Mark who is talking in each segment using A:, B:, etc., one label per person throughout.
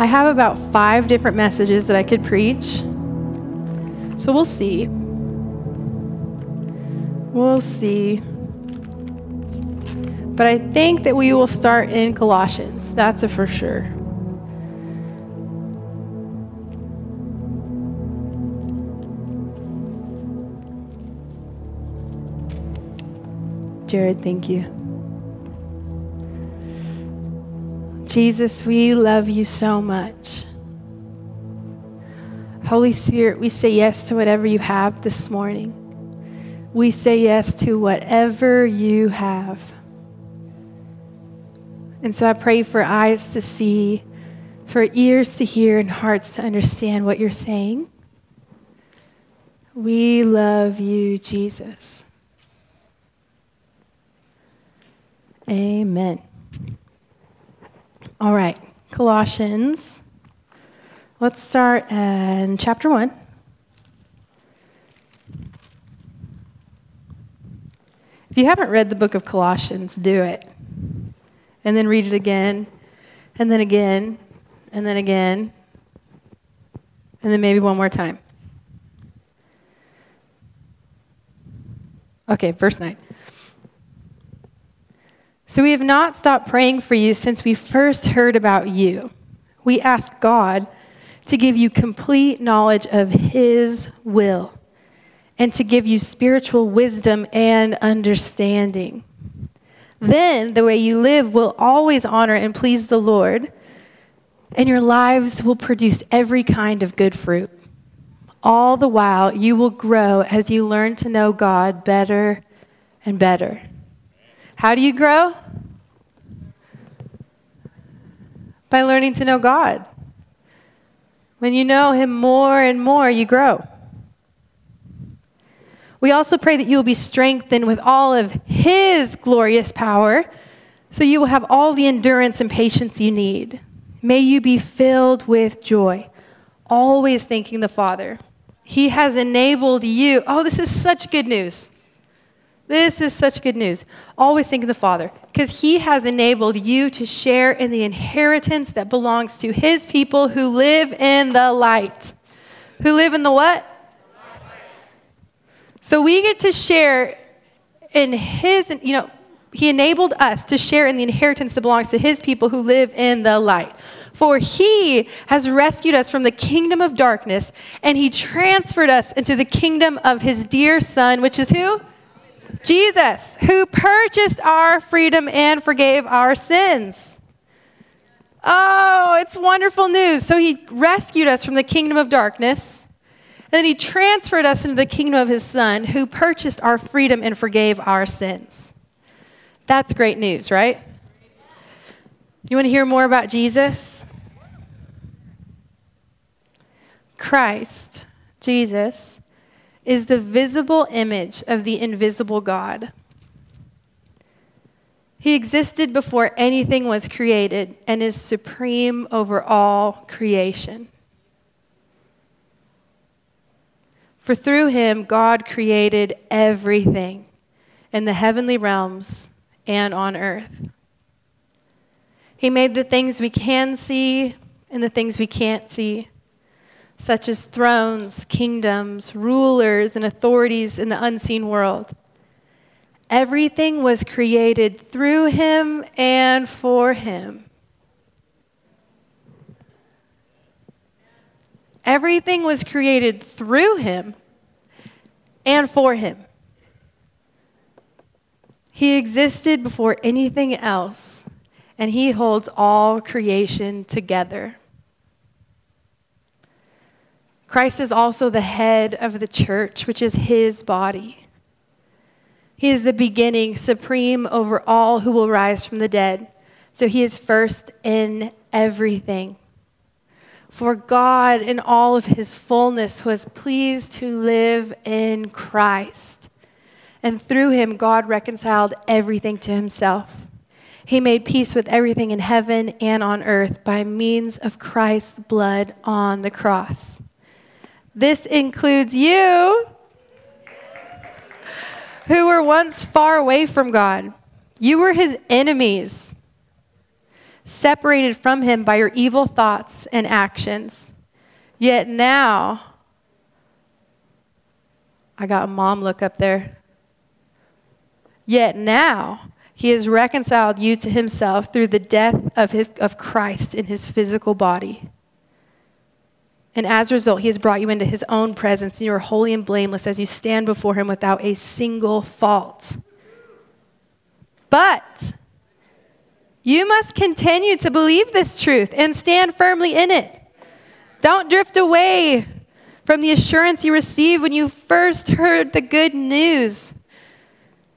A: I have about five different messages that I could preach. So we'll see. We'll see. But I think that we will start in Colossians. That's a for sure. Jared, thank you. Jesus, we love you so much. Holy Spirit, we say yes to whatever you have this morning. We say yes to whatever you have. And so I pray for eyes to see, for ears to hear, and hearts to understand what you're saying. We love you, Jesus. Amen. All right, Colossians. Let's start in chapter 1. If you haven't read the book of Colossians, do it. And then read it again, and then again, and then again, and then maybe one more time. Okay, verse 9. So we have not stopped praying for you since we first heard about you. We ask God to give you complete knowledge of His will and to give you spiritual wisdom and understanding. Then the way you live will always honor and please the Lord, and your lives will produce every kind of good fruit. All the while, you will grow as you learn to know God better and better. How do you grow? By learning to know God. When you know Him more and more, you grow. We also pray that you will be strengthened with all of His glorious power, so you will have all the endurance and patience you need. May you be filled with joy, always thanking the Father. He has enabled you. Oh, this is such good news. This is such good news. Always think of the Father, because He has enabled you to share in the inheritance that belongs to His people who live in the light. Who live in the what? So we get to share in His, you know, He enabled us to share in the inheritance that belongs to His people who live in the light. For he has rescued us from the kingdom of darkness, and he transferred us into the kingdom of his dear Son, which is who? Jesus, who purchased our freedom and forgave our sins. Oh, it's wonderful news. So he rescued us from the kingdom of darkness. And then he transferred us into the kingdom of his son, who purchased our freedom and forgave our sins. That's great news, right? You want to hear more about Jesus? Christ, Jesus, is the visible image of the invisible God. He existed before anything was created and is supreme over all creation. For through him, God created everything in the heavenly realms and on earth. He made the things we can see and the things we can't see such as thrones, kingdoms, rulers, and authorities in the unseen world. Everything was created through him and for him. Everything was created through him and for him. He existed before anything else, and he holds all creation together. Christ is also the head of the church, which is his body. He is the beginning, supreme over all who will rise from the dead. So he is first in everything. For God, in all of his fullness, was pleased to live in Christ. And through him, God reconciled everything to himself. He made peace with everything in heaven and on earth by means of Christ's blood on the cross. This includes you who were once far away from God. You were his enemies, separated from him by your evil thoughts and actions. Yet now, I got a mom look up there. Yet now, he has reconciled you to himself through the death of, his, of Christ in his physical body. And as a result, he has brought you into his own presence, and you are holy and blameless as you stand before him without a single fault. But you must continue to believe this truth and stand firmly in it. Don't drift away from the assurance you received when you first heard the good news.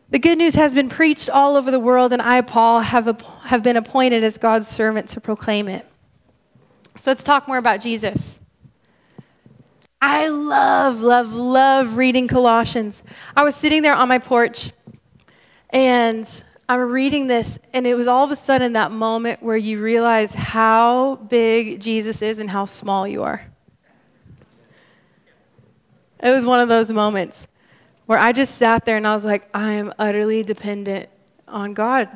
A: The good news has been preached all over the world, and I, Paul, have, have been appointed as God's servant to proclaim it. So let's talk more about Jesus. I love, love, love reading Colossians. I was sitting there on my porch, and I'm reading this, and it was all of a sudden that moment where you realize how big Jesus is and how small you are. It was one of those moments where I just sat there and I was like, I am utterly dependent on God.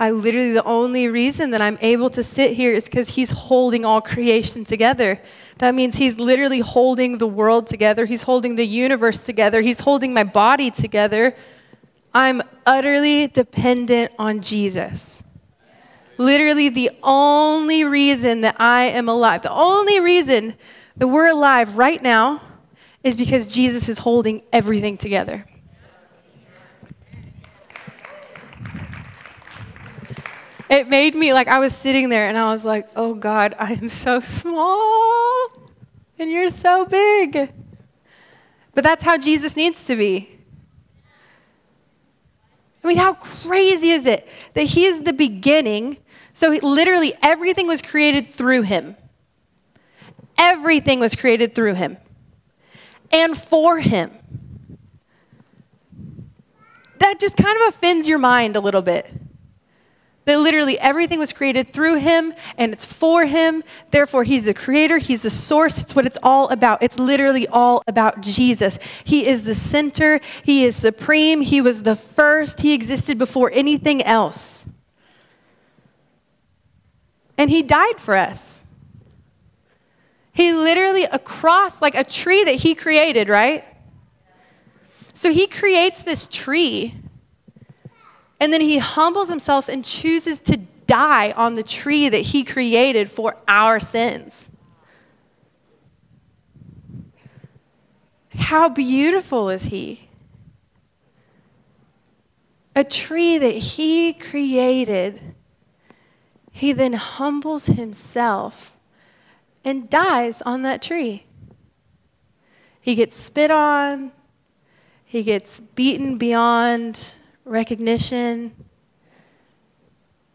A: I literally, the only reason that I'm able to sit here is because He's holding all creation together. That means He's literally holding the world together, He's holding the universe together, He's holding my body together. I'm utterly dependent on Jesus. Literally, the only reason that I am alive, the only reason that we're alive right now is because Jesus is holding everything together. It made me like I was sitting there and I was like, oh God, I am so small and you're so big. But that's how Jesus needs to be. I mean, how crazy is it that he is the beginning? So, literally, everything was created through him. Everything was created through him and for him. That just kind of offends your mind a little bit. That literally everything was created through him and it's for him. Therefore, he's the creator, he's the source. It's what it's all about. It's literally all about Jesus. He is the center, he is supreme, he was the first, he existed before anything else. And he died for us. He literally, across like a tree that he created, right? So he creates this tree, and then he humbles himself and chooses to die on the tree that he created for our sins. How beautiful is he? A tree that he created, he then humbles himself and dies on that tree. He gets spit on, he gets beaten beyond recognition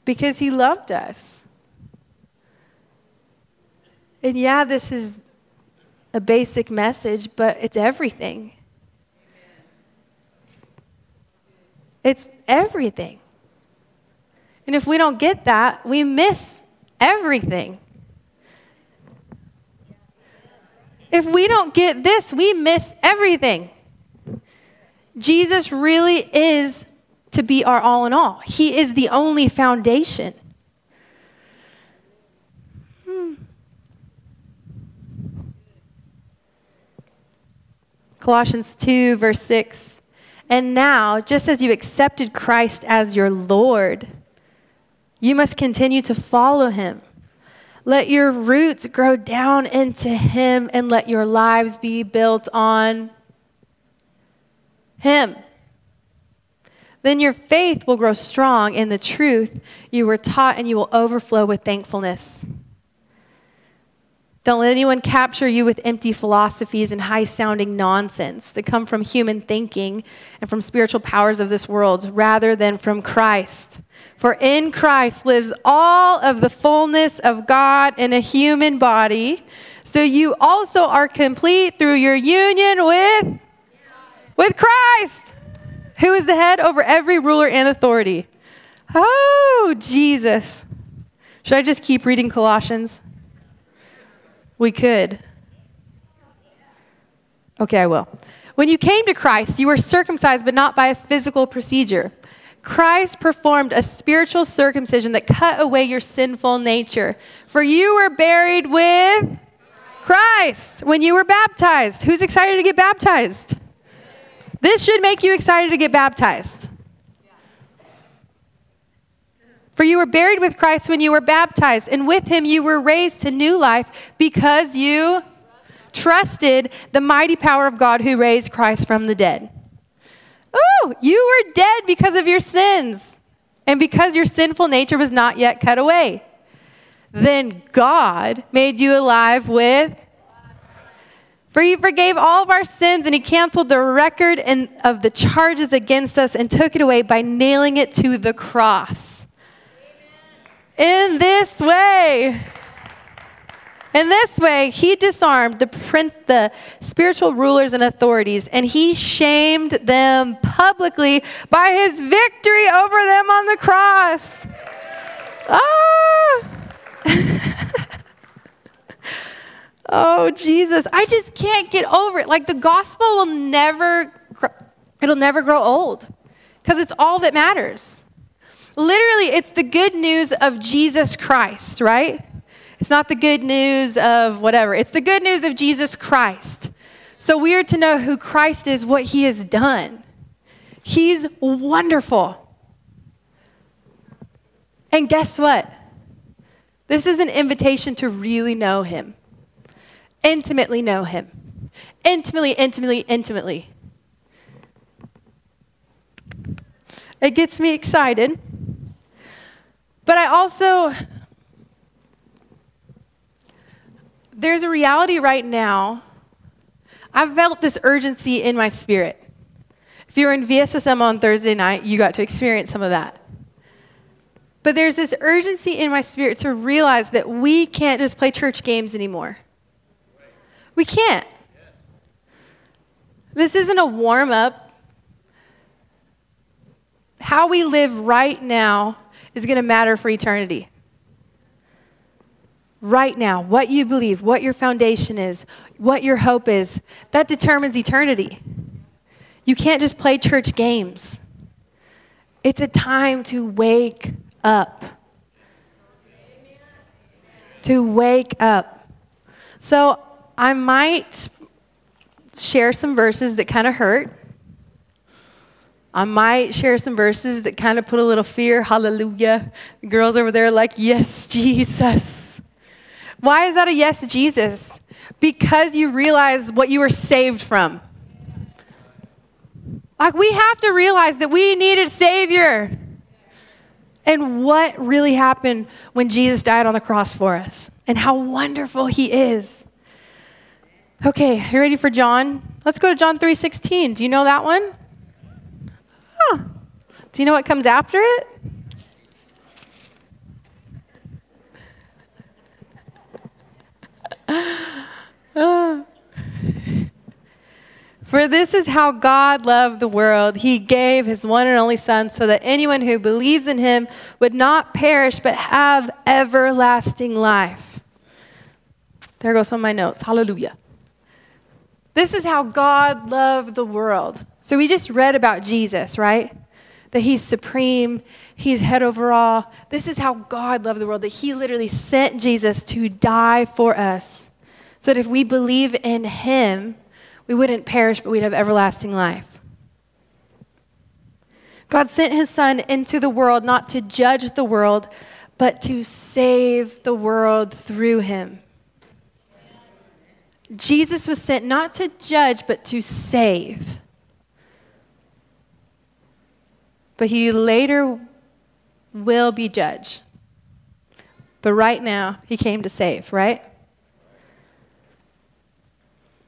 A: because he loved us. And yeah, this is a basic message, but it's everything. It's everything. And if we don't get that, we miss everything. If we don't get this, we miss everything. Jesus really is to be our all in all, He is the only foundation. Hmm. Colossians 2, verse 6. And now, just as you accepted Christ as your Lord, you must continue to follow him let your roots grow down into Him and let your lives be built on Him. Then your faith will grow strong in the truth you were taught and you will overflow with thankfulness. Don't let anyone capture you with empty philosophies and high sounding nonsense that come from human thinking and from spiritual powers of this world rather than from Christ. For in Christ lives all of the fullness of God in a human body. So you also are complete through your union with, with Christ, who is the head over every ruler and authority. Oh, Jesus. Should I just keep reading Colossians? We could. Okay, I will. When you came to Christ, you were circumcised, but not by a physical procedure. Christ performed a spiritual circumcision that cut away your sinful nature. For you were buried with Christ when you were baptized. Who's excited to get baptized? This should make you excited to get baptized. For you were buried with Christ when you were baptized, and with him you were raised to new life because you trusted the mighty power of God who raised Christ from the dead. Oh, you were dead because of your sins and because your sinful nature was not yet cut away. Then God made you alive with. For he forgave all of our sins and he canceled the record and, of the charges against us and took it away by nailing it to the cross. In this way, in this way, he disarmed the prince, the spiritual rulers and authorities, and he shamed them publicly by his victory over them on the cross. Ah! oh, Jesus. I just can't get over it. Like the gospel will never, it'll never grow old because it's all that matters. Literally, it's the good news of Jesus Christ, right? It's not the good news of whatever. It's the good news of Jesus Christ. So we are to know who Christ is, what he has done. He's wonderful. And guess what? This is an invitation to really know him, intimately know him. Intimately, intimately, intimately. It gets me excited. But I also there's a reality right now. I've felt this urgency in my spirit. If you were in VSSM on Thursday night, you got to experience some of that. But there's this urgency in my spirit to realize that we can't just play church games anymore. We can't. This isn't a warm up. How we live right now is going to matter for eternity right now, what you believe, what your foundation is, what your hope is, that determines eternity. You can't just play church games. It's a time to wake up. To wake up. So I might share some verses that kind of hurt. I might share some verses that kind of put a little fear. Hallelujah. The girls over there like, yes, Jesus. Why is that a yes, Jesus? Because you realize what you were saved from. Like, we have to realize that we need a Savior. And what really happened when Jesus died on the cross for us, and how wonderful He is. Okay, you ready for John? Let's go to John 3:16. Do you know that one? Huh. Do you know what comes after it? For this is how God loved the world. He gave his one and only Son so that anyone who believes in him would not perish but have everlasting life. There goes some of my notes. Hallelujah. This is how God loved the world. So we just read about Jesus, right? That he's supreme, he's head over all. This is how God loved the world, that he literally sent Jesus to die for us so that if we believe in him, we wouldn't perish, but we'd have everlasting life. God sent his son into the world not to judge the world, but to save the world through him. Jesus was sent not to judge, but to save. But he later will be judged. But right now, he came to save, right?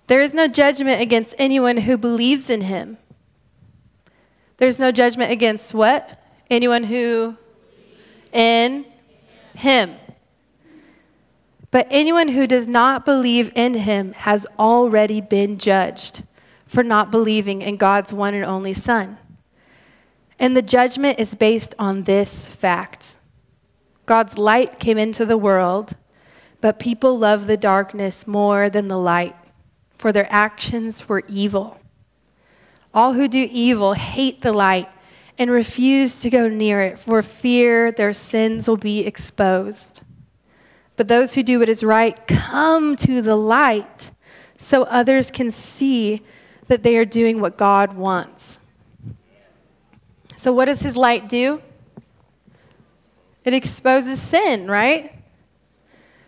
A: There is no judgment against anyone who believes in him. There's no judgment against what? Anyone who in him. But anyone who does not believe in him has already been judged for not believing in God's one and only Son. And the judgment is based on this fact God's light came into the world, but people love the darkness more than the light for their actions were evil. All who do evil hate the light and refuse to go near it for fear their sins will be exposed. But those who do what is right come to the light so others can see that they are doing what God wants. So, what does his light do? It exposes sin, right?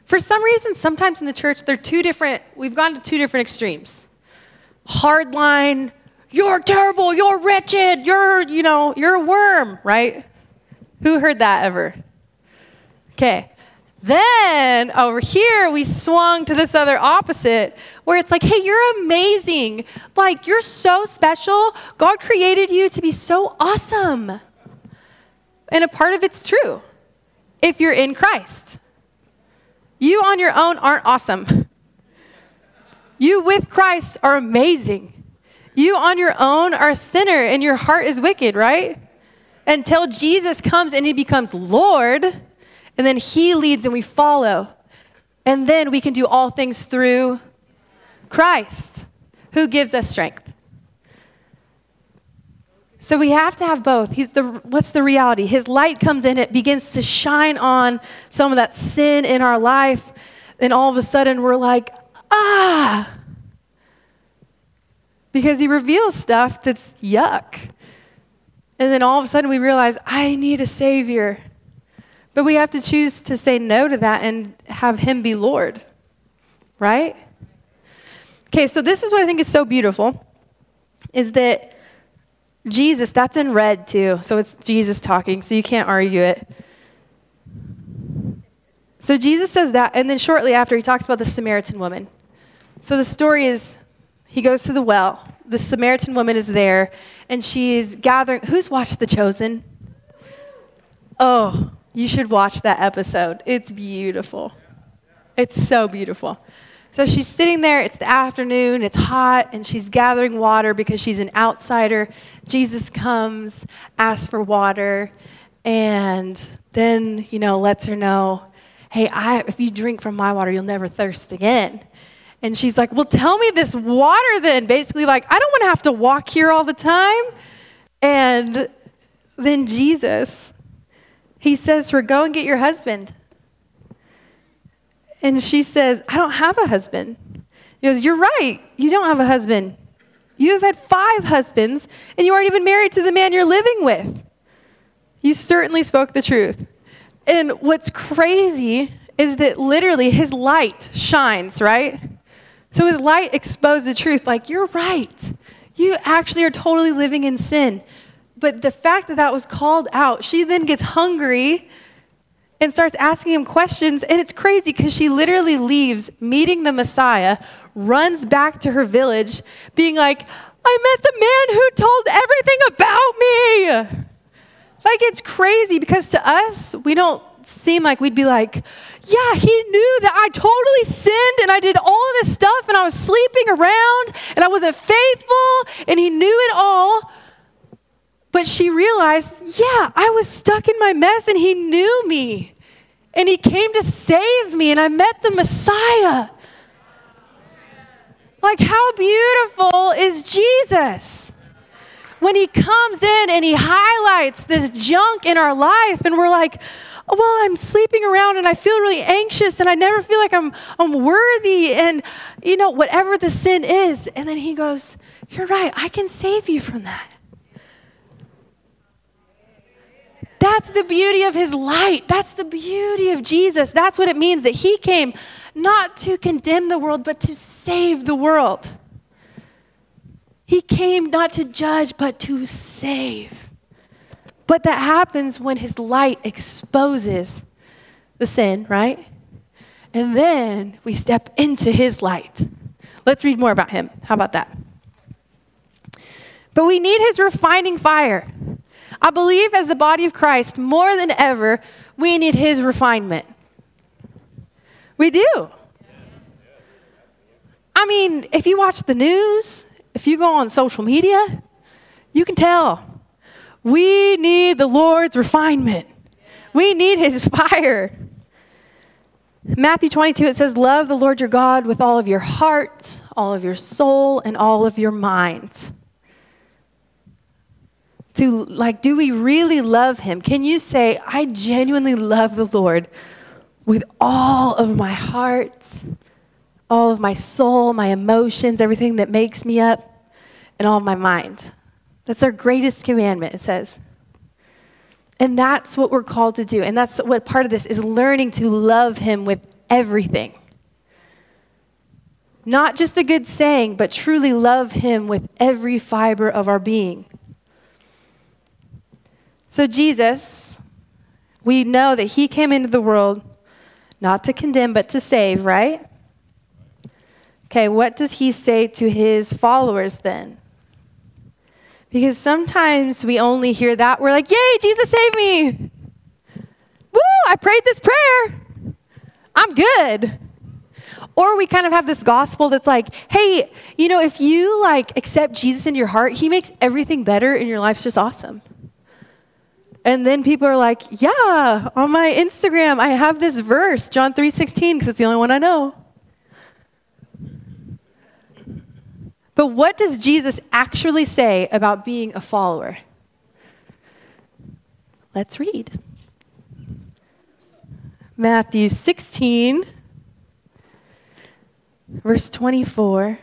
A: For some reason, sometimes in the church, they're two different, we've gone to two different extremes. Hardline, you're terrible, you're wretched, you're, you know, you're a worm, right? Who heard that ever? Okay. Then over here, we swung to this other opposite where it's like, hey, you're amazing. Like, you're so special. God created you to be so awesome. And a part of it's true if you're in Christ. You on your own aren't awesome. You with Christ are amazing. You on your own are a sinner and your heart is wicked, right? Until Jesus comes and he becomes Lord, and then he leads and we follow. And then we can do all things through Christ, who gives us strength. So we have to have both. He's the, what's the reality? His light comes in, it begins to shine on some of that sin in our life, and all of a sudden we're like, ah, because he reveals stuff that's yuck. And then all of a sudden we realize, I need a Savior. But we have to choose to say no to that and have Him be Lord, right? Okay, so this is what I think is so beautiful is that Jesus, that's in red too. So it's Jesus talking, so you can't argue it. So Jesus says that, and then shortly after, he talks about the Samaritan woman. So the story is he goes to the well. The Samaritan woman is there, and she's gathering. Who's watched The Chosen? Oh, you should watch that episode. It's beautiful. It's so beautiful. So she's sitting there, it's the afternoon, it's hot, and she's gathering water because she's an outsider. Jesus comes, asks for water, and then, you know, lets her know, hey, I, if you drink from my water, you'll never thirst again. And she's like, Well, tell me this water then. Basically, like, I don't want to have to walk here all the time. And then Jesus, he says to her, Go and get your husband. And she says, I don't have a husband. He goes, You're right. You don't have a husband. You have had five husbands, and you aren't even married to the man you're living with. You certainly spoke the truth. And what's crazy is that literally his light shines, right? So his light exposed the truth like, you're right. You actually are totally living in sin. But the fact that that was called out, she then gets hungry and starts asking him questions. And it's crazy because she literally leaves meeting the Messiah, runs back to her village, being like, I met the man who told everything about me. Like, it's crazy because to us, we don't seem like we'd be like, yeah, he knew that I totally sinned and I did all this stuff and I was sleeping around and I wasn't faithful and he knew it all. But she realized, yeah, I was stuck in my mess and he knew me. And he came to save me and I met the Messiah. Like, how beautiful is Jesus? When he comes in and he highlights this junk in our life, and we're like, well, I'm sleeping around and I feel really anxious and I never feel like I'm, I'm worthy and, you know, whatever the sin is. And then he goes, You're right, I can save you from that. That's the beauty of his light. That's the beauty of Jesus. That's what it means that he came not to condemn the world, but to save the world. He came not to judge, but to save. But that happens when his light exposes the sin, right? And then we step into his light. Let's read more about him. How about that? But we need his refining fire. I believe as the body of Christ, more than ever, we need his refinement. We do. I mean, if you watch the news, if you go on social media, you can tell we need the Lord's refinement. We need his fire. Matthew 22, it says, Love the Lord your God with all of your heart, all of your soul, and all of your mind. To like, do we really love him? Can you say, I genuinely love the Lord with all of my heart, all of my soul, my emotions, everything that makes me up, and all of my mind? That's our greatest commandment, it says. And that's what we're called to do. And that's what part of this is learning to love him with everything. Not just a good saying, but truly love him with every fiber of our being. So, Jesus, we know that he came into the world not to condemn, but to save, right? Okay, what does he say to his followers then? Because sometimes we only hear that. We're like, Yay, Jesus saved me. Woo, I prayed this prayer. I'm good. Or we kind of have this gospel that's like, hey, you know, if you like accept Jesus into your heart, he makes everything better and your life's just awesome. And then people are like, yeah, on my Instagram, I have this verse, John 3:16, because it's the only one I know. But what does Jesus actually say about being a follower? Let's read. Matthew 16, verse 24.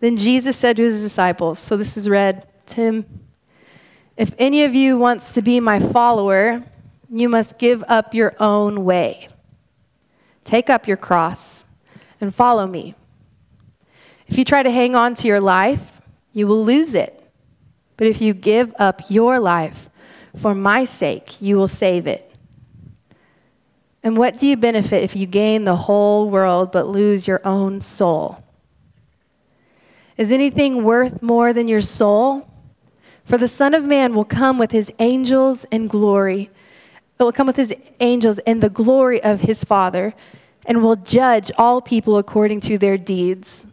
A: Then Jesus said to his disciples, so this is read, Tim, if any of you wants to be my follower, you must give up your own way. Take up your cross and follow me. If you try to hang on to your life, you will lose it. But if you give up your life for my sake, you will save it. And what do you benefit if you gain the whole world but lose your own soul? Is anything worth more than your soul? For the Son of Man will come with his angels in glory. It will come with his angels in the glory of his Father and will judge all people according to their deeds.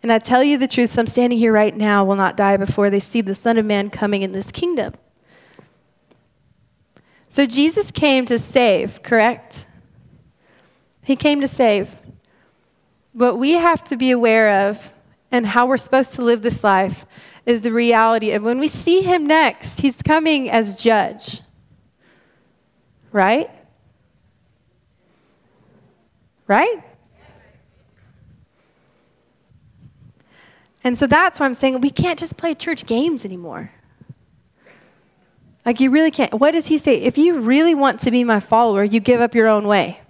A: And I tell you the truth, some standing here right now will not die before they see the Son of Man coming in this kingdom. So Jesus came to save, correct? He came to save. What we have to be aware of and how we're supposed to live this life is the reality of when we see him next, he's coming as judge. Right? Right? And so that's why I'm saying we can't just play church games anymore. Like, you really can't. What does he say? If you really want to be my follower, you give up your own way.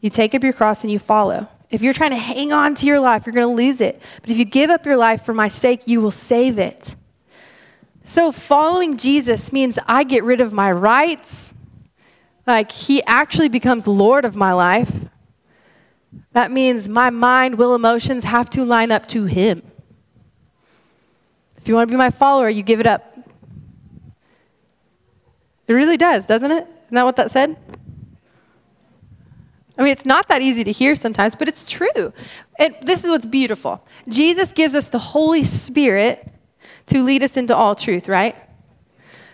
A: You take up your cross and you follow. If you're trying to hang on to your life, you're going to lose it. But if you give up your life for my sake, you will save it. So, following Jesus means I get rid of my rights. Like, he actually becomes Lord of my life. That means my mind, will, emotions have to line up to Him. If you want to be my follower, you give it up. It really does, doesn't it? Isn't that what that said? I mean, it's not that easy to hear sometimes, but it's true. And this is what's beautiful. Jesus gives us the Holy Spirit to lead us into all truth, right?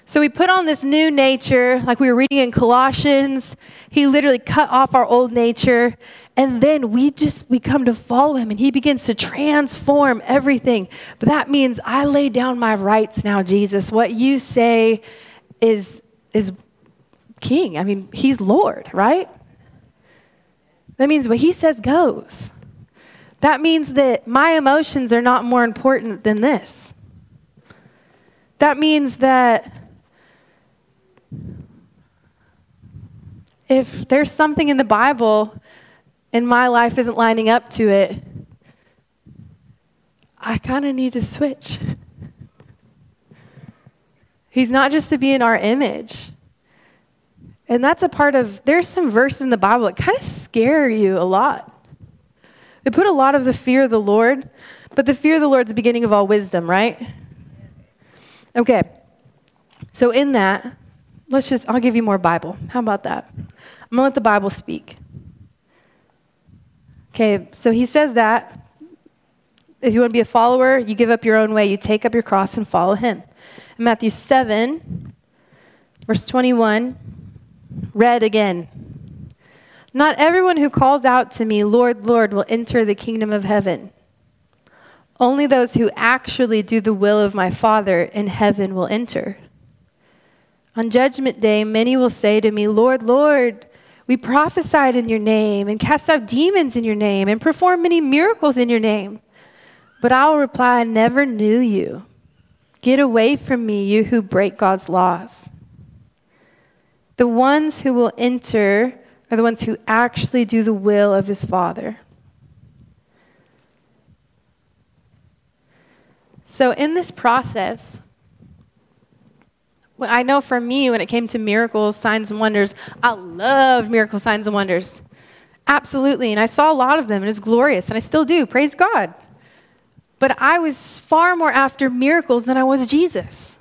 A: So we put on this new nature, like we were reading in Colossians. He literally cut off our old nature and then we just we come to follow him and he begins to transform everything. But that means I lay down my rights now, Jesus. What you say is is king. I mean, he's Lord, right? That means what he says goes. That means that my emotions are not more important than this. That means that if there's something in the Bible and my life isn't lining up to it, I kind of need to switch. He's not just to be in our image. And that's a part of, there's some verses in the Bible that kind of scare you a lot. They put a lot of the fear of the Lord, but the fear of the Lord is the beginning of all wisdom, right? Okay. So, in that, let's just, I'll give you more Bible. How about that? I'm going to let the Bible speak. Okay, so he says that. If you want to be a follower, you give up your own way, you take up your cross and follow him. In Matthew 7, verse 21, read again. Not everyone who calls out to me, Lord, Lord, will enter the kingdom of heaven. Only those who actually do the will of my Father in heaven will enter. On judgment day, many will say to me, Lord, Lord, we prophesied in your name and cast out demons in your name and performed many miracles in your name. But I will reply, I never knew you. Get away from me, you who break God's laws. The ones who will enter are the ones who actually do the will of his Father. So, in this process, what I know for me when it came to miracles, signs, and wonders, I love miracle signs and wonders. Absolutely. And I saw a lot of them, and it was glorious, and I still do. Praise God. But I was far more after miracles than I was Jesus.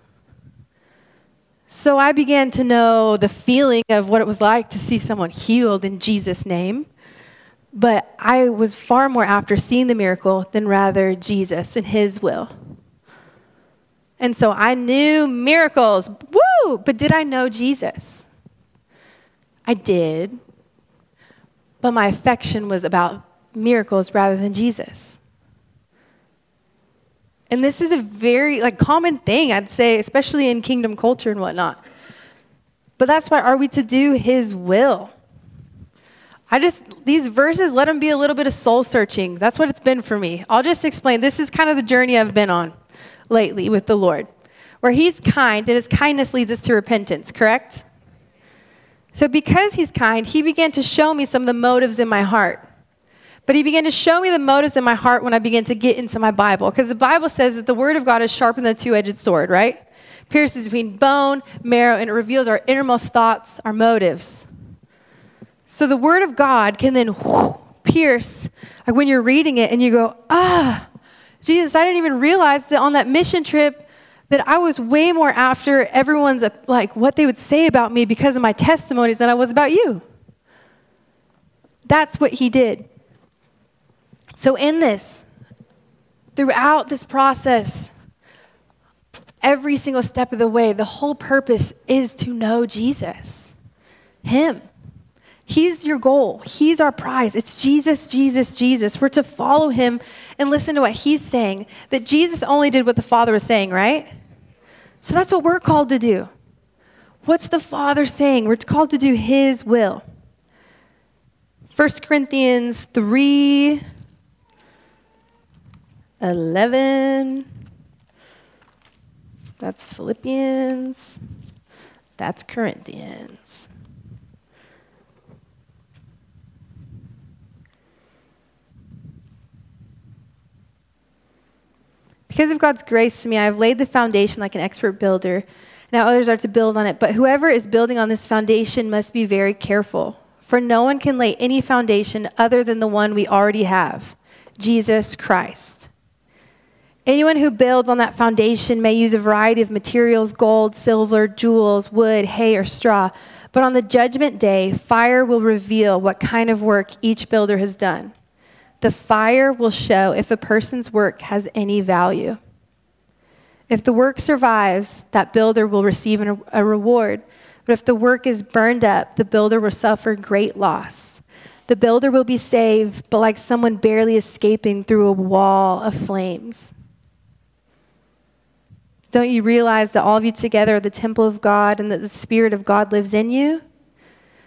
A: So I began to know the feeling of what it was like to see someone healed in Jesus' name. But I was far more after seeing the miracle than rather Jesus and his will. And so I knew miracles, woo! But did I know Jesus? I did. But my affection was about miracles rather than Jesus. And this is a very like common thing, I'd say, especially in kingdom culture and whatnot. But that's why are we to do his will? I just, these verses, let them be a little bit of soul searching. That's what it's been for me. I'll just explain. This is kind of the journey I've been on lately with the Lord, where He's kind and His kindness leads us to repentance, correct? So, because He's kind, He began to show me some of the motives in my heart. But He began to show me the motives in my heart when I began to get into my Bible. Because the Bible says that the Word of God is sharper than a two edged sword, right? Pierces between bone, marrow, and it reveals our innermost thoughts, our motives. So, the Word of God can then whoosh, pierce, like when you're reading it and you go, ah, Jesus, I didn't even realize that on that mission trip that I was way more after everyone's like what they would say about me because of my testimonies than I was about you. That's what he did. So in this, throughout this process, every single step of the way, the whole purpose is to know Jesus. Him. He's your goal. He's our prize. It's Jesus, Jesus, Jesus. We're to follow him and listen to what he's saying. That Jesus only did what the Father was saying, right? So that's what we're called to do. What's the Father saying? We're called to do his will. 1 Corinthians 3 11. That's Philippians. That's Corinthians. Because of God's grace to me, I have laid the foundation like an expert builder. Now others are to build on it. But whoever is building on this foundation must be very careful. For no one can lay any foundation other than the one we already have Jesus Christ. Anyone who builds on that foundation may use a variety of materials gold, silver, jewels, wood, hay, or straw. But on the judgment day, fire will reveal what kind of work each builder has done. The fire will show if a person's work has any value. If the work survives, that builder will receive a reward. But if the work is burned up, the builder will suffer great loss. The builder will be saved, but like someone barely escaping through a wall of flames. Don't you realize that all of you together are the temple of God and that the Spirit of God lives in you?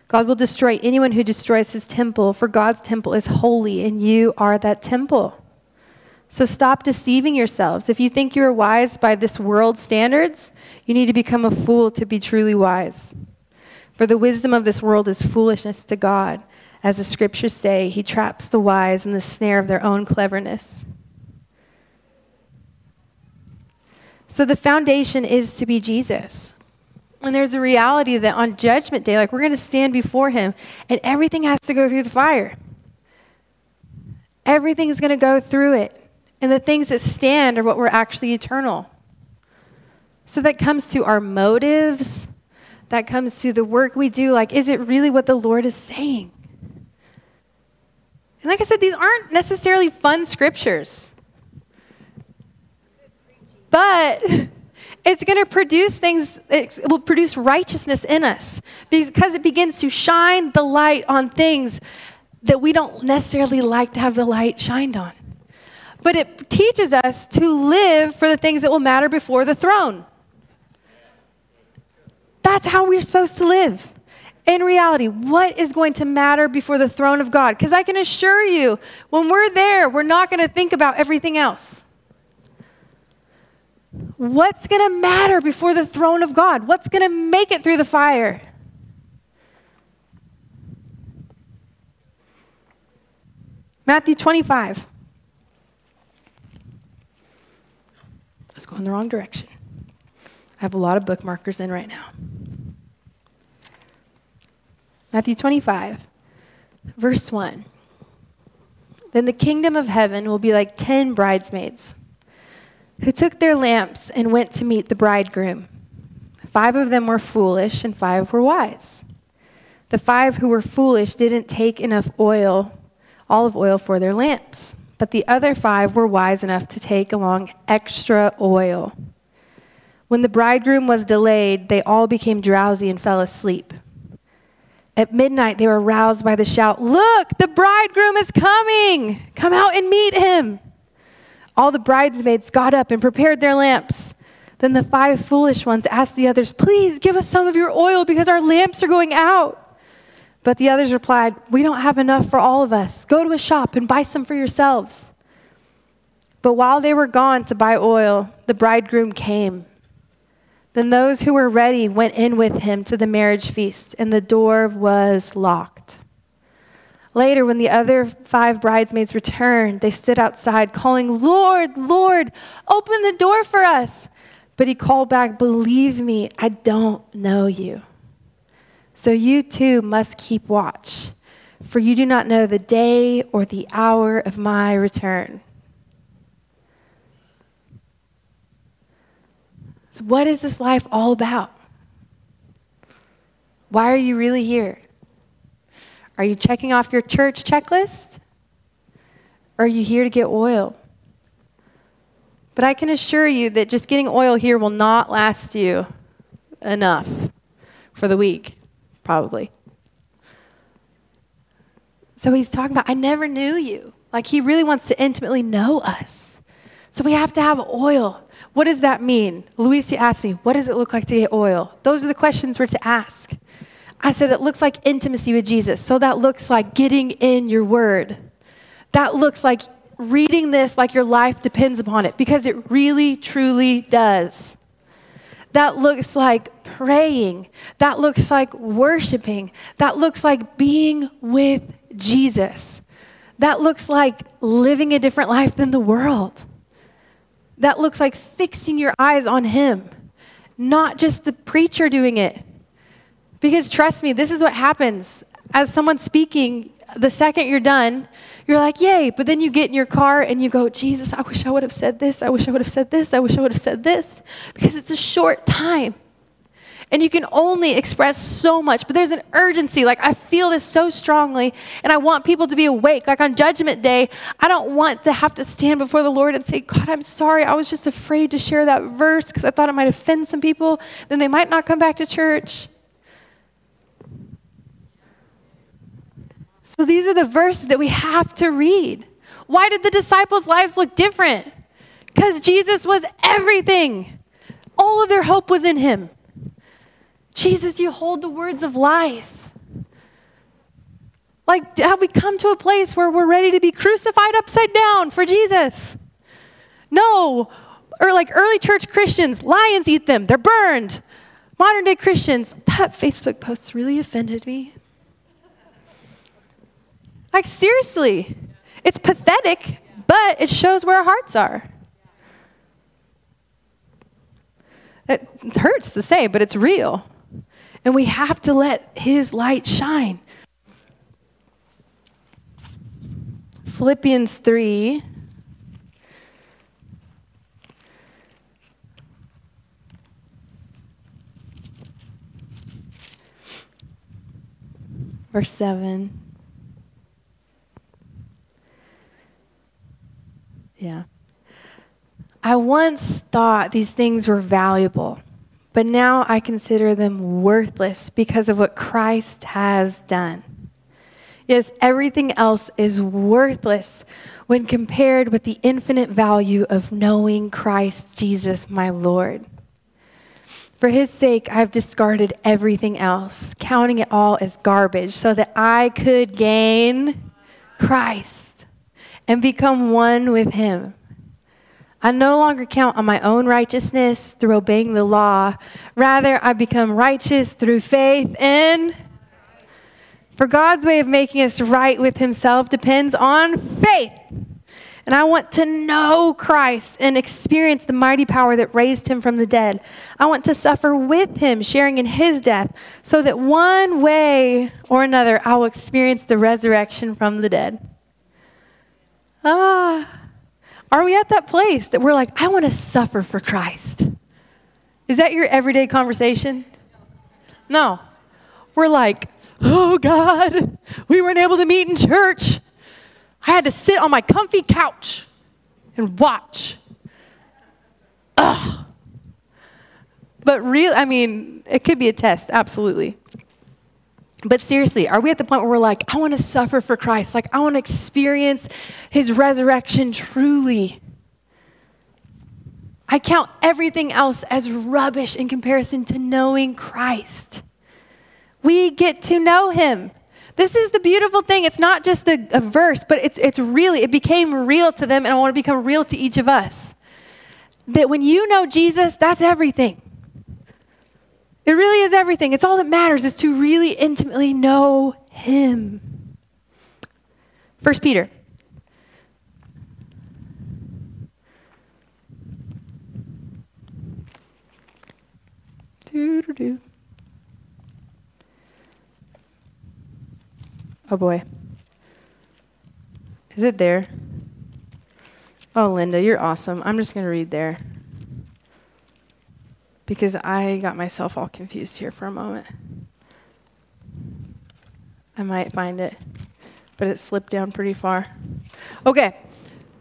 A: God will destroy anyone who destroys his temple, for God's temple is holy, and you are that temple. So stop deceiving yourselves. If you think you are wise by this world's standards, you need to become a fool to be truly wise. For the wisdom of this world is foolishness to God. As the scriptures say, he traps the wise in the snare of their own cleverness. So the foundation is to be Jesus. And there's a reality that on Judgment Day, like we're going to stand before Him, and everything has to go through the fire. Everything is going to go through it. And the things that stand are what were actually eternal. So that comes to our motives, that comes to the work we do. Like, is it really what the Lord is saying? And like I said, these aren't necessarily fun scriptures. But it's going to produce things, it will produce righteousness in us because it begins to shine the light on things that we don't necessarily like to have the light shined on. but it teaches us to live for the things that will matter before the throne. That's how we're supposed to live. In reality, what is going to matter before the throne of God? Because I can assure you, when we're there, we're not going to think about everything else. What's going to matter before the throne of God? What's going to make it through the fire? Matthew 25. Let's go in the wrong direction. I have a lot of bookmarkers in right now. Matthew 25, verse 1. Then the kingdom of heaven will be like ten bridesmaids who took their lamps and went to meet the bridegroom. Five of them were foolish, and five were wise. The five who were foolish didn't take enough oil olive oil for their lamps. But the other five were wise enough to take along extra oil. When the bridegroom was delayed, they all became drowsy and fell asleep. At midnight, they were roused by the shout Look, the bridegroom is coming! Come out and meet him! All the bridesmaids got up and prepared their lamps. Then the five foolish ones asked the others, Please give us some of your oil because our lamps are going out. But the others replied, We don't have enough for all of us. Go to a shop and buy some for yourselves. But while they were gone to buy oil, the bridegroom came. Then those who were ready went in with him to the marriage feast, and the door was locked. Later, when the other five bridesmaids returned, they stood outside, calling, Lord, Lord, open the door for us. But he called back, Believe me, I don't know you. So you too must keep watch, for you do not know the day or the hour of my return. So, what is this life all about? Why are you really here? Are you checking off your church checklist? Or are you here to get oil? But I can assure you that just getting oil here will not last you enough for the week probably. So he's talking about, I never knew you. Like he really wants to intimately know us. So we have to have oil. What does that mean? Luis you asked me, what does it look like to get oil? Those are the questions we're to ask. I said, it looks like intimacy with Jesus. So that looks like getting in your word. That looks like reading this like your life depends upon it because it really, truly does. That looks like praying. That looks like worshiping. That looks like being with Jesus. That looks like living a different life than the world. That looks like fixing your eyes on Him, not just the preacher doing it. Because trust me, this is what happens. As someone speaking, the second you're done, you're like, yay. But then you get in your car and you go, Jesus, I wish I would have said this. I wish I would have said this. I wish I would have said this. Because it's a short time. And you can only express so much, but there's an urgency. Like, I feel this so strongly, and I want people to be awake. Like, on Judgment Day, I don't want to have to stand before the Lord and say, God, I'm sorry. I was just afraid to share that verse because I thought it might offend some people. Then they might not come back to church. So these are the verses that we have to read. Why did the disciples' lives look different? Because Jesus was everything. All of their hope was in him. Jesus, you hold the words of life. Like, have we come to a place where we're ready to be crucified upside down for Jesus? No. Or like early church Christians, lions eat them, they're burned. Modern day Christians, that Facebook post really offended me. Like, seriously, it's pathetic, but it shows where our hearts are. It hurts to say, but it's real. And we have to let His light shine. Philippians 3. Verse 7. Yeah. I once thought these things were valuable, but now I consider them worthless because of what Christ has done. Yes, everything else is worthless when compared with the infinite value of knowing Christ Jesus, my Lord. For his sake, I've discarded everything else, counting it all as garbage, so that I could gain Christ and become one with him. I no longer count on my own righteousness through obeying the law. Rather, I become righteous through faith in. For God's way of making us right with Himself depends on faith. And I want to know Christ and experience the mighty power that raised him from the dead. I want to suffer with him, sharing in his death, so that one way or another I will experience the resurrection from the dead. Ah, are we at that place that we're like, I want to suffer for Christ? Is that your everyday conversation? No. We're like, oh God, we weren't able to meet in church. I had to sit on my comfy couch and watch. Ugh. But real, I mean, it could be a test, absolutely. But seriously, are we at the point where we're like, I want to suffer for Christ? Like, I want to experience his resurrection truly. I count everything else as rubbish in comparison to knowing Christ. We get to know him. This is the beautiful thing. It's not just a, a verse, but it's, it's really, it became real to them, and I want to become real to each of us. That when you know Jesus, that's everything. It really is everything. It's all that matters is to really intimately know Him. First Peter. Do, do, do. Oh boy. Is it there? Oh, Linda, you're awesome. I'm just going to read there because I got myself all confused here for a moment. I might find it, but it slipped down pretty far. Okay.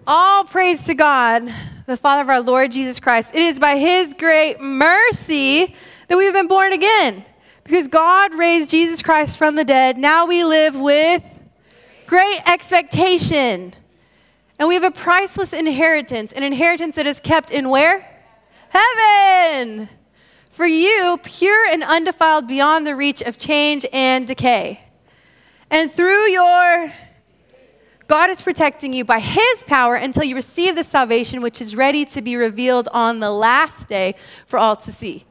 A: All praise to God, the Father of our Lord Jesus Christ. It is by His great mercy that we've been born again. Because God raised Jesus Christ from the dead, now we live with great expectation. And we have a priceless inheritance, an inheritance that is kept in where? Heaven. For you, pure and undefiled beyond the reach of change and decay. And through your God is protecting you by his power until you receive the salvation which is ready to be revealed on the last day for all to see.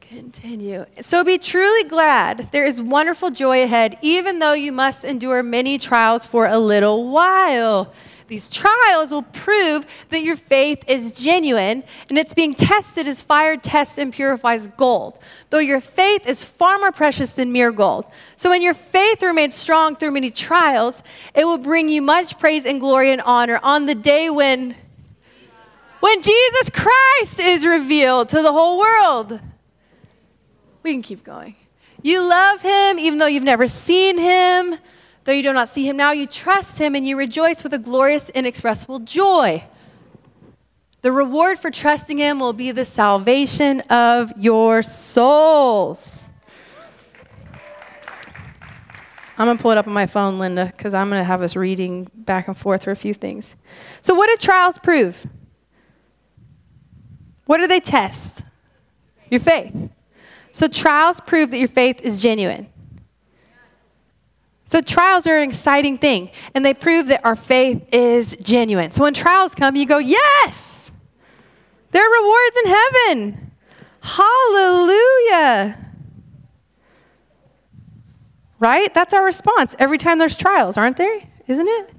A: Continue. So be truly glad. There is wonderful joy ahead, even though you must endure many trials for a little while. These trials will prove that your faith is genuine and it's being tested as fire tests and purifies gold, though your faith is far more precious than mere gold. So when your faith remains strong through many trials, it will bring you much praise and glory and honor on the day when when Jesus Christ is revealed to the whole world. We can keep going. You love him even though you've never seen him. Though you do not see him now, you trust him and you rejoice with a glorious, inexpressible joy. The reward for trusting him will be the salvation of your souls. I'm going to pull it up on my phone, Linda, because I'm going to have us reading back and forth for a few things. So, what do trials prove? What do they test? Your faith. So trials prove that your faith is genuine. So trials are an exciting thing, and they prove that our faith is genuine. So when trials come, you go, Yes! There are rewards in heaven. Hallelujah. Right? That's our response every time there's trials, aren't there? Isn't it?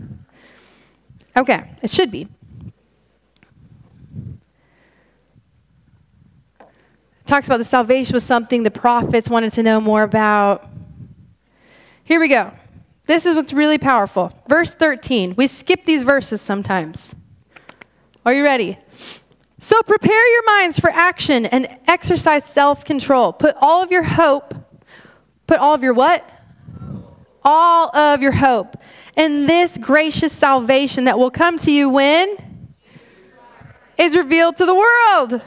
A: Okay, it should be. talks about the salvation was something the prophets wanted to know more about. Here we go. This is what's really powerful. Verse 13. We skip these verses sometimes. Are you ready? So prepare your minds for action and exercise self control. Put all of your hope, put all of your what? All of your hope in this gracious salvation that will come to you when? Is revealed to the world.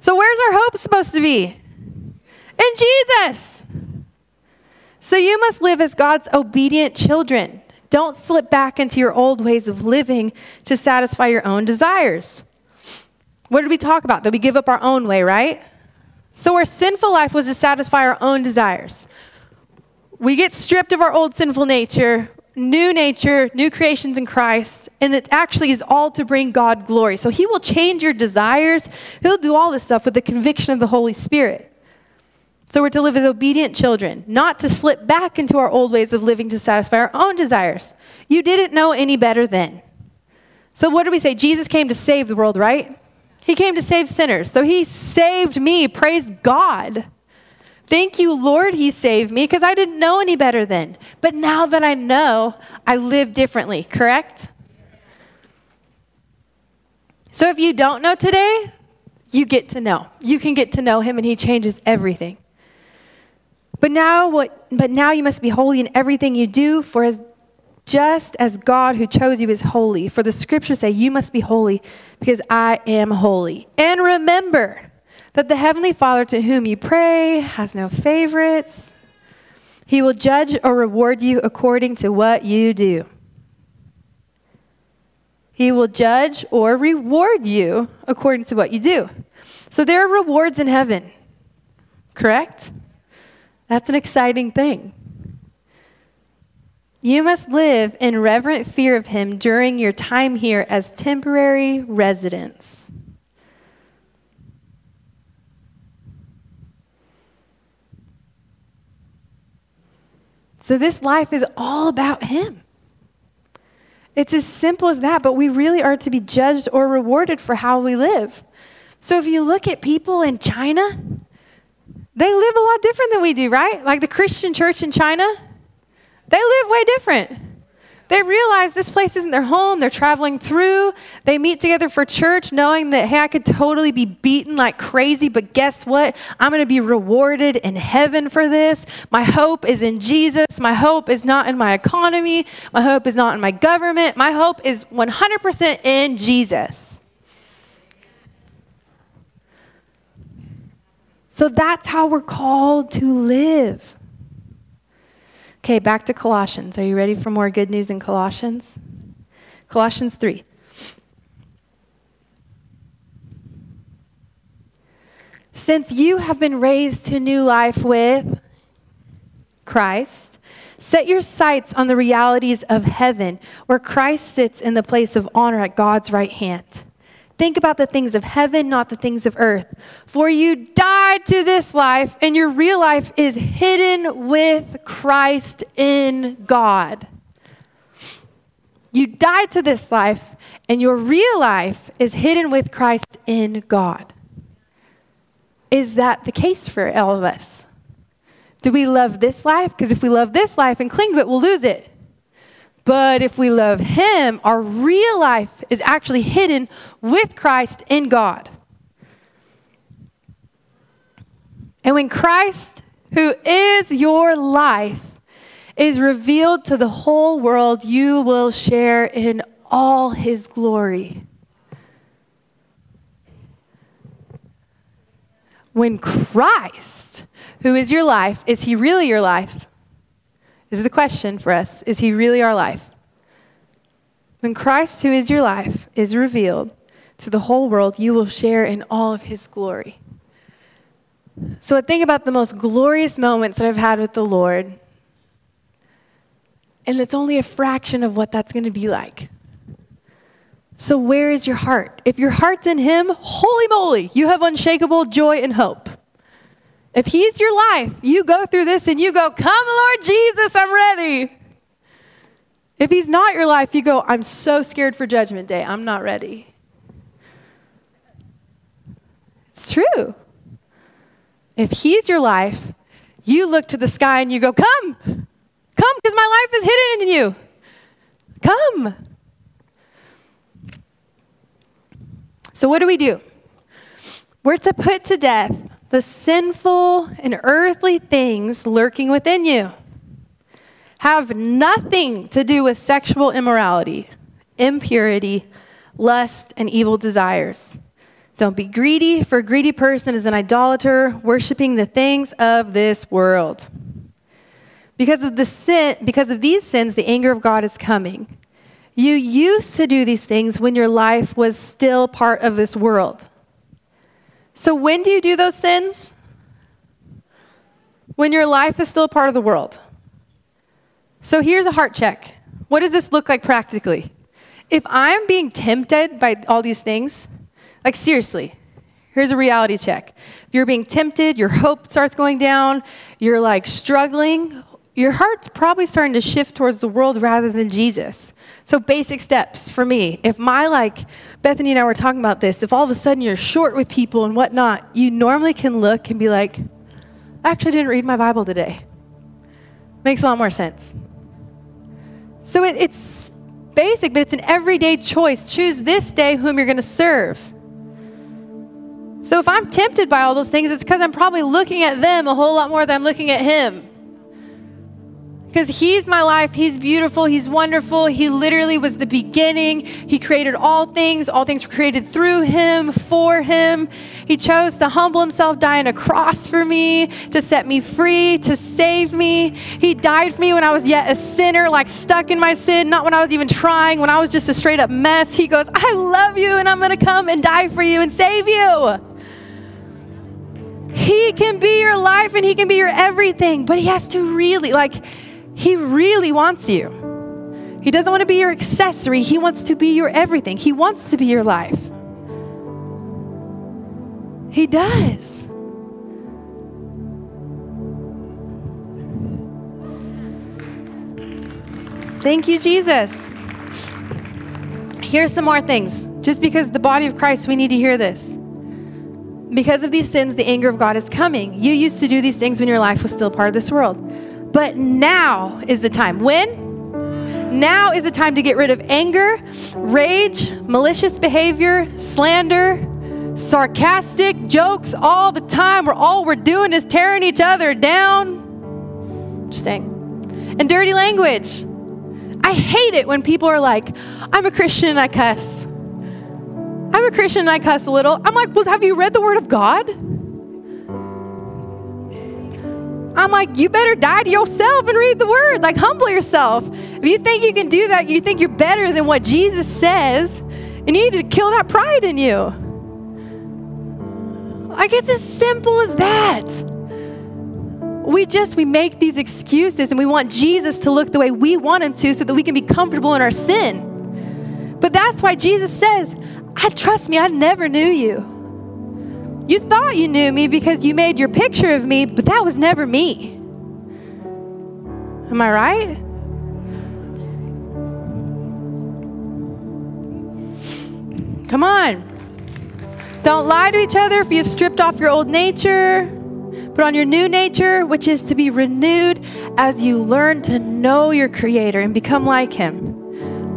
A: So, where's our hope supposed to be? In Jesus. So you must live as God's obedient children. Don't slip back into your old ways of living to satisfy your own desires. What did we talk about? That we give up our own way, right? So our sinful life was to satisfy our own desires. We get stripped of our old sinful nature, new nature, new creations in Christ, and it actually is all to bring God glory. So He will change your desires. He'll do all this stuff with the conviction of the Holy Spirit. So we're to live as obedient children, not to slip back into our old ways of living to satisfy our own desires. You didn't know any better then. So what do we say? Jesus came to save the world, right? He came to save sinners. So he saved me. Praise God. Thank you, Lord, he saved me because I didn't know any better then. But now that I know, I live differently, correct? So if you don't know today, you get to know. You can get to know him and he changes everything. But now what but now you must be holy in everything you do for as just as God who chose you is holy. For the scriptures say you must be holy because I am holy. And remember that the heavenly Father to whom you pray has no favorites. He will judge or reward you according to what you do. He will judge or reward you according to what you do. So there are rewards in heaven, correct? That's an exciting thing. You must live in reverent fear of him during your time here as temporary residents. So, this life is all about him. It's as simple as that, but we really are to be judged or rewarded for how we live. So, if you look at people in China, they live a lot different than we do, right? Like the Christian church in China, they live way different. They realize this place isn't their home. They're traveling through. They meet together for church knowing that, hey, I could totally be beaten like crazy, but guess what? I'm going to be rewarded in heaven for this. My hope is in Jesus. My hope is not in my economy. My hope is not in my government. My hope is 100% in Jesus. So that's how we're called to live. Okay, back to Colossians. Are you ready for more good news in Colossians? Colossians 3. Since you have been raised to new life with Christ, set your sights on the realities of heaven, where Christ sits in the place of honor at God's right hand. Think about the things of heaven, not the things of earth. For you died to this life, and your real life is hidden with Christ in God. You died to this life, and your real life is hidden with Christ in God. Is that the case for all of us? Do we love this life? Because if we love this life and cling to it, we'll lose it. But if we love Him, our real life is actually hidden with Christ in God. And when Christ, who is your life, is revealed to the whole world, you will share in all His glory. When Christ, who is your life, is He really your life? Is the question for us Is he really our life? When Christ, who is your life, is revealed to the whole world, you will share in all of his glory. So I think about the most glorious moments that I've had with the Lord, and it's only a fraction of what that's going to be like. So, where is your heart? If your heart's in Him, holy moly, you have unshakable joy and hope. If He's your life, you go through this and you go, Come, Lord Jesus, I'm ready. If He's not your life, you go, I'm so scared for Judgment Day, I'm not ready. It's true. If He's your life, you look to the sky and you go, Come, come, because my life is hidden in you. Come. So, what do we do? We're to put to death the sinful and earthly things lurking within you. Have nothing to do with sexual immorality, impurity, lust, and evil desires. Don't be greedy, for a greedy person is an idolater, worshiping the things of this world. Because of the sin, because of these sins, the anger of God is coming. You used to do these things when your life was still part of this world. So when do you do those sins? When your life is still a part of the world. So here's a heart check. What does this look like practically? If I'm being tempted by all these things, like seriously, here's a reality check. If you're being tempted, your hope starts going down, you're like struggling, your heart's probably starting to shift towards the world rather than Jesus. So, basic steps for me. If my, like, Bethany and I were talking about this, if all of a sudden you're short with people and whatnot, you normally can look and be like, I actually didn't read my Bible today. Makes a lot more sense. So, it, it's basic, but it's an everyday choice. Choose this day whom you're going to serve. So, if I'm tempted by all those things, it's because I'm probably looking at them a whole lot more than I'm looking at Him because He's my life. He's beautiful. He's wonderful. He literally was the beginning. He created all things. All things were created through Him, for Him. He chose to humble Himself, die on a cross for me, to set me free, to save me. He died for me when I was yet a sinner, like stuck in my sin, not when I was even trying, when I was just a straight up mess. He goes, I love you, and I'm going to come and die for you and save you. He can be your life and He can be your everything, but He has to really, like, he really wants you. He doesn't want to be your accessory, He wants to be your everything. He wants to be your life. He does. Thank you, Jesus. Here's some more things. Just because the body of Christ, we need to hear this. Because of these sins, the anger of God is coming. You used to do these things when your life was still part of this world. But now is the time. When? Now is the time to get rid of anger, rage, malicious behavior, slander, sarcastic jokes all the time where all we're doing is tearing each other down. Just saying. And dirty language. I hate it when people are like, I'm a Christian and I cuss. I'm a Christian and I cuss a little. I'm like, well, have you read the Word of God? I'm like, you better die to yourself and read the word. Like, humble yourself. If you think you can do that, you think you're better than what Jesus says, and you need to kill that pride in you. Like, it's as simple as that. We just, we make these excuses and we want Jesus to look the way we want him to so that we can be comfortable in our sin. But that's why Jesus says, I trust me, I never knew you. You thought you knew me because you made your picture of me, but that was never me. Am I right? Come on. Don't lie to each other if you've stripped off your old nature. Put on your new nature, which is to be renewed as you learn to know your Creator and become like Him.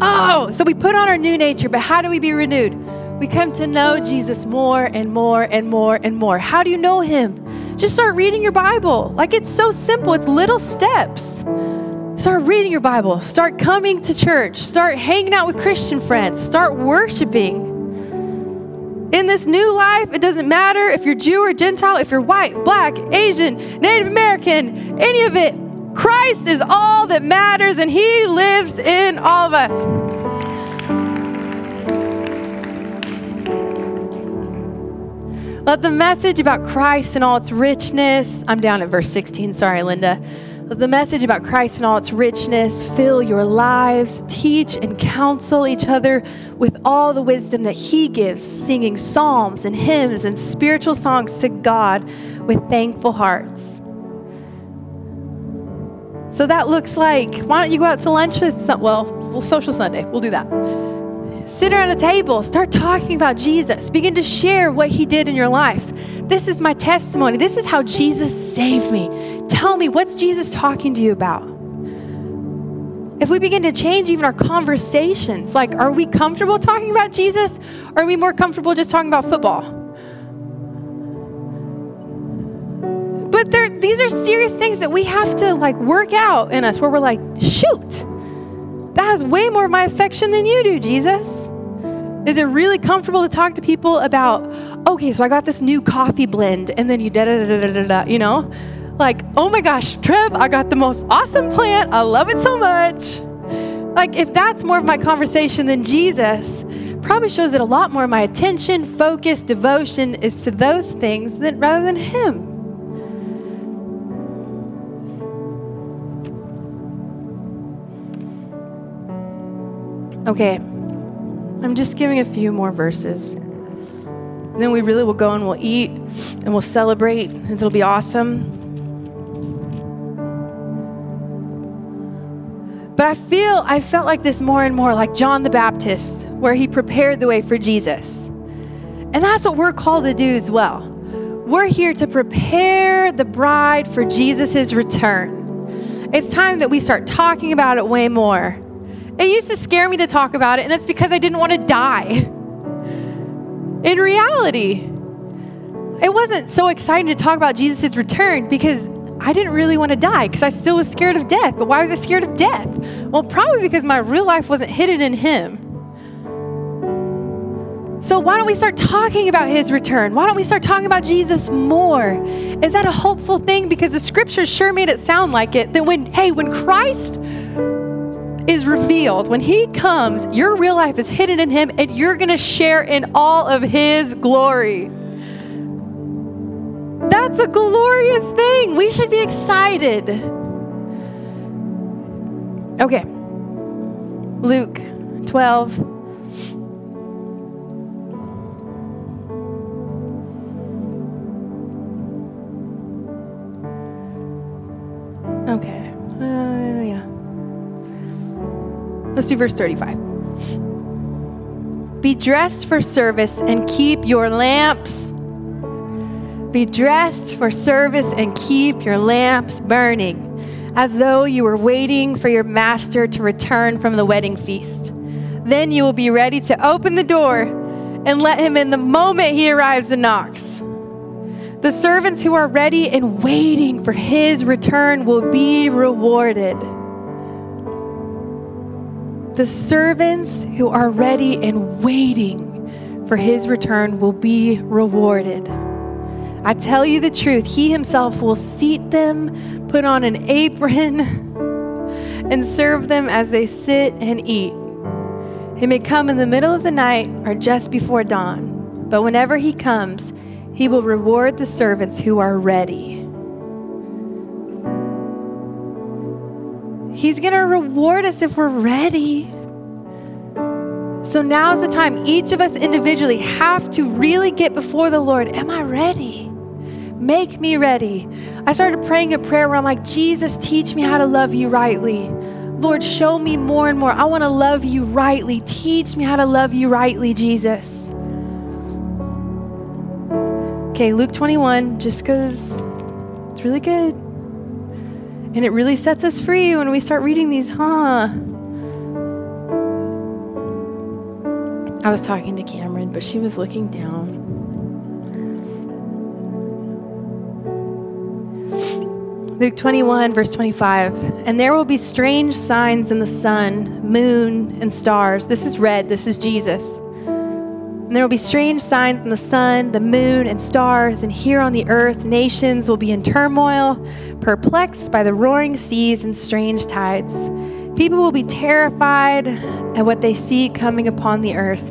A: Oh, so we put on our new nature, but how do we be renewed? We come to know Jesus more and more and more and more. How do you know him? Just start reading your Bible. Like it's so simple, it's little steps. Start reading your Bible. Start coming to church. Start hanging out with Christian friends. Start worshiping. In this new life, it doesn't matter if you're Jew or Gentile, if you're white, black, Asian, Native American, any of it. Christ is all that matters, and He lives in all of us. Let the message about Christ and all its richness, I'm down at verse 16, sorry, Linda. Let the message about Christ and all its richness fill your lives. Teach and counsel each other with all the wisdom that He gives, singing psalms and hymns and spiritual songs to God with thankful hearts. So that looks like why don't you go out to lunch with some, well, well, social Sunday. We'll do that Sit around a table, start talking about Jesus, begin to share what he did in your life. This is my testimony. This is how Jesus saved me. Tell me, what's Jesus talking to you about? If we begin to change even our conversations, like, are we comfortable talking about Jesus? Or are we more comfortable just talking about football? But these are serious things that we have to like work out in us where we're like, shoot, that has way more of my affection than you do, Jesus. Is it really comfortable to talk to people about, okay, so I got this new coffee blend, and then you da da da da da da, you know? like, oh my gosh, Trev, I got the most awesome plant. I love it so much. Like, if that's more of my conversation than Jesus, probably shows that a lot more of my attention, focus, devotion is to those things than, rather than Him. Okay, I'm just giving a few more verses. And then we really will go and we'll eat and we'll celebrate, and it'll be awesome. But I feel, I felt like this more and more, like John the Baptist, where he prepared the way for Jesus. And that's what we're called to do as well. We're here to prepare the bride for Jesus' return. It's time that we start talking about it way more. It used to scare me to talk about it, and that's because I didn't want to die. In reality, it wasn't so exciting to talk about Jesus' return because I didn't really want to die because I still was scared of death. But why was I scared of death? Well, probably because my real life wasn't hidden in Him. So, why don't we start talking about his return? Why don't we start talking about Jesus more? Is that a hopeful thing? Because the scriptures sure made it sound like it. That when, hey, when Christ is revealed, when He comes, your real life is hidden in Him and you're going to share in all of His glory. That's a glorious thing. We should be excited. Okay. Luke 12. Okay. Let's do verse 35. Be dressed for service and keep your lamps. Be dressed for service and keep your lamps burning, as though you were waiting for your master to return from the wedding feast. Then you will be ready to open the door and let him in the moment he arrives and knocks. The servants who are ready and waiting for his return will be rewarded the servants who are ready and waiting for his return will be rewarded. I tell you the truth, he himself will seat them, put on an apron, and serve them as they sit and eat. He may come in the middle of the night or just before dawn, but whenever he comes, he will reward the servants who are ready. He's going to reward us if we're ready. So now's the time each of us individually have to really get before the Lord. Am I ready? Make me ready. I started praying a prayer where I'm like, Jesus, teach me how to love you rightly. Lord, show me more and more. I want to love you rightly. Teach me how to love you rightly, Jesus. Okay, Luke 21, just because it's really good. And it really sets us free when we start reading these, huh? I was talking to Cameron, but she was looking down. Luke 21, verse 25. And there will be strange signs in the sun, moon, and stars. This is red. This is Jesus. And there will be strange signs in the sun, the moon, and stars. And here on the earth, nations will be in turmoil, perplexed by the roaring seas and strange tides. People will be terrified at what they see coming upon the earth,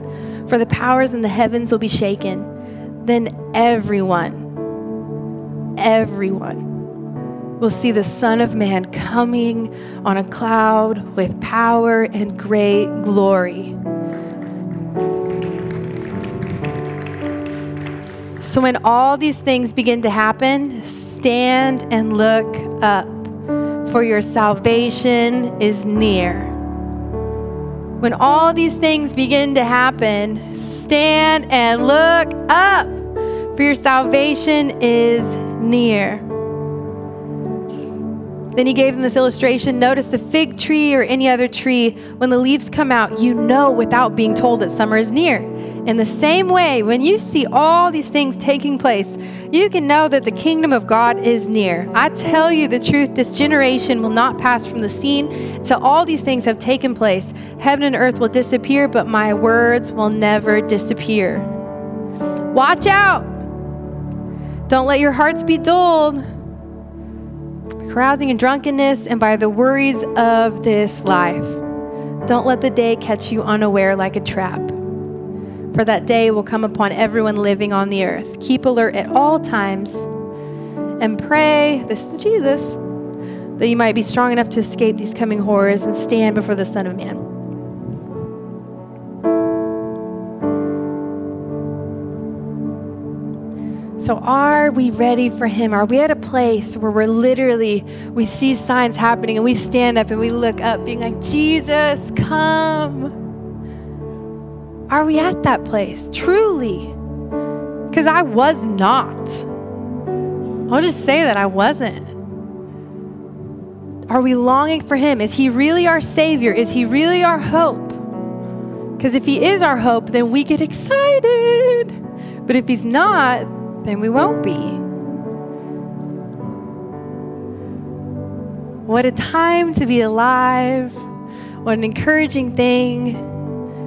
A: for the powers in the heavens will be shaken. Then everyone, everyone will see the Son of Man coming on a cloud with power and great glory. So, when all these things begin to happen, stand and look up, for your salvation is near. When all these things begin to happen, stand and look up, for your salvation is near. Then he gave them this illustration. Notice the fig tree or any other tree, when the leaves come out, you know without being told that summer is near. In the same way, when you see all these things taking place, you can know that the kingdom of God is near. I tell you the truth, this generation will not pass from the scene until all these things have taken place. Heaven and earth will disappear, but my words will never disappear. Watch out! Don't let your hearts be dulled. Carousing and drunkenness and by the worries of this life. Don't let the day catch you unaware like a trap. For that day will come upon everyone living on the earth. Keep alert at all times and pray, this is Jesus, that you might be strong enough to escape these coming horrors and stand before the Son of Man. So are we ready for him? Are we at a place where we're literally we see signs happening and we stand up and we look up being like, "Jesus, come." Are we at that place? Truly. Cuz I was not. I'll just say that I wasn't. Are we longing for him? Is he really our savior? Is he really our hope? Because if he is our hope, then we get excited. But if he's not, then we won't be. What a time to be alive. What an encouraging thing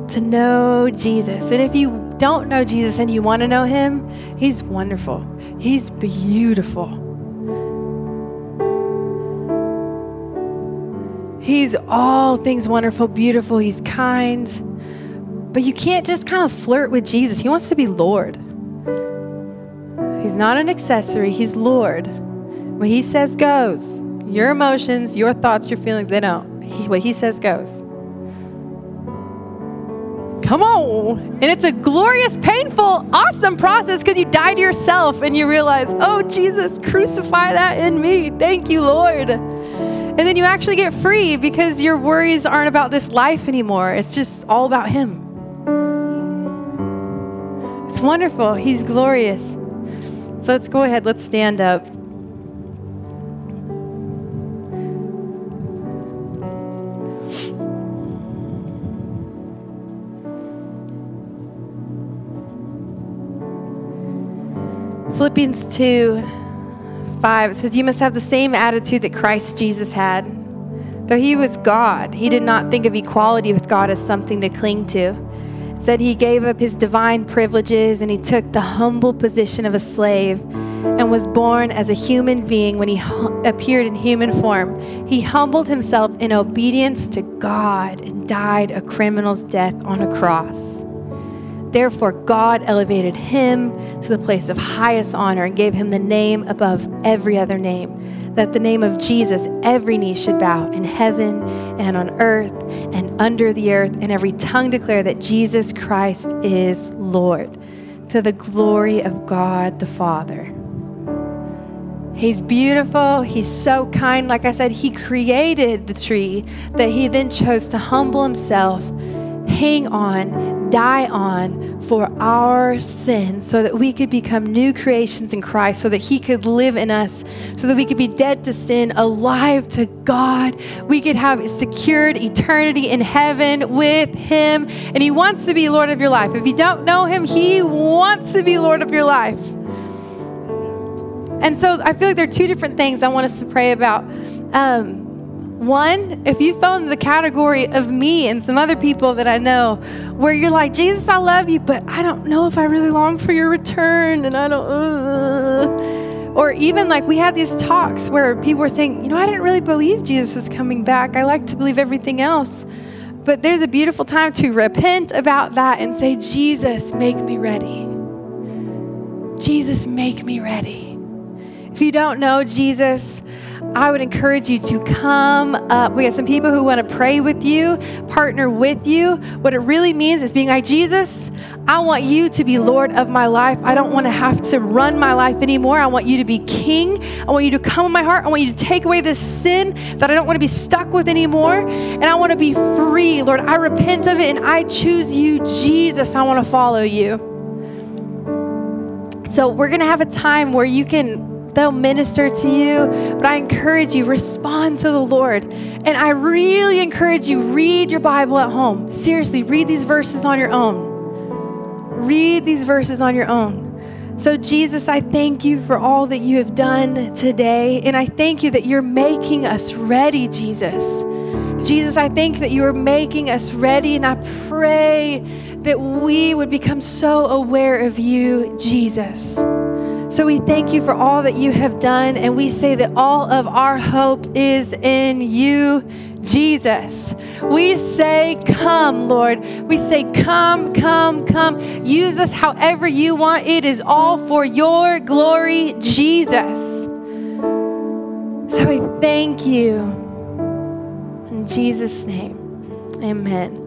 A: to know Jesus. And if you don't know Jesus and you want to know him, he's wonderful. He's beautiful. He's all things wonderful, beautiful. He's kind. But you can't just kind of flirt with Jesus. He wants to be Lord. He's not an accessory, He's Lord. What He says goes. Your emotions, your thoughts, your feelings, they don't. He, what He says goes. Come on. And it's a glorious, painful, awesome process because you die to yourself and you realize, oh, Jesus, crucify that in me. Thank you, Lord. And then you actually get free because your worries aren't about this life anymore. It's just all about Him. It's wonderful. He's glorious. So let's go ahead, let's stand up. Philippians 2 5 says, You must have the same attitude that Christ Jesus had. Though he was God, he did not think of equality with God as something to cling to said he gave up his divine privileges and he took the humble position of a slave and was born as a human being when he hu- appeared in human form. He humbled himself in obedience to God and died a criminal's death on a cross. Therefore, God elevated him to the place of highest honor and gave him the name above every other name that the name of Jesus every knee should bow in heaven and on earth and under the earth, and every tongue declare that Jesus Christ is Lord, to the glory of God the Father. He's beautiful. He's so kind. Like I said, He created the tree that He then chose to humble Himself, hang on, die on for our sins so that we could become new creations in Christ, so that He could live in us, so that we could be dead to sin, alive to God. We could have secured eternity in heaven with Him. And He wants to be Lord of your life. If you don't know Him, He wants to be Lord of your life. And so I feel like there are two different things I want us to pray about. Um, one, if you fall into the category of me and some other people that I know, where you're like, Jesus, I love you, but I don't know if I really long for your return, and I don't. Uh. Or even like we had these talks where people were saying, you know, I didn't really believe Jesus was coming back. I like to believe everything else. But there's a beautiful time to repent about that and say, Jesus, make me ready. Jesus, make me ready. If you don't know Jesus, I would encourage you to come up. We have some people who want to pray with you, partner with you. What it really means is being like, Jesus, I want you to be Lord of my life. I don't want to have to run my life anymore. I want you to be king. I want you to come in my heart. I want you to take away this sin that I don't want to be stuck with anymore. And I want to be free. Lord, I repent of it and I choose you, Jesus. I want to follow you. So we're going to have a time where you can they'll minister to you. But I encourage you, respond to the Lord. And I really encourage you, read your Bible at home. Seriously, read these verses on your own. Read these verses on your own. So, Jesus, I thank you for all that you have done today. And I thank you that you're making us ready, Jesus. Jesus, I think that you are making us ready. And I pray that we would become so aware of you, Jesus So we thank you for all that you have done, and we say that all of our hope is in you, Jesus. We say, Come, Lord. We say, Come, come, come. Use us however you want. It is all for your glory, Jesus. So we thank you. In Jesus' name, amen.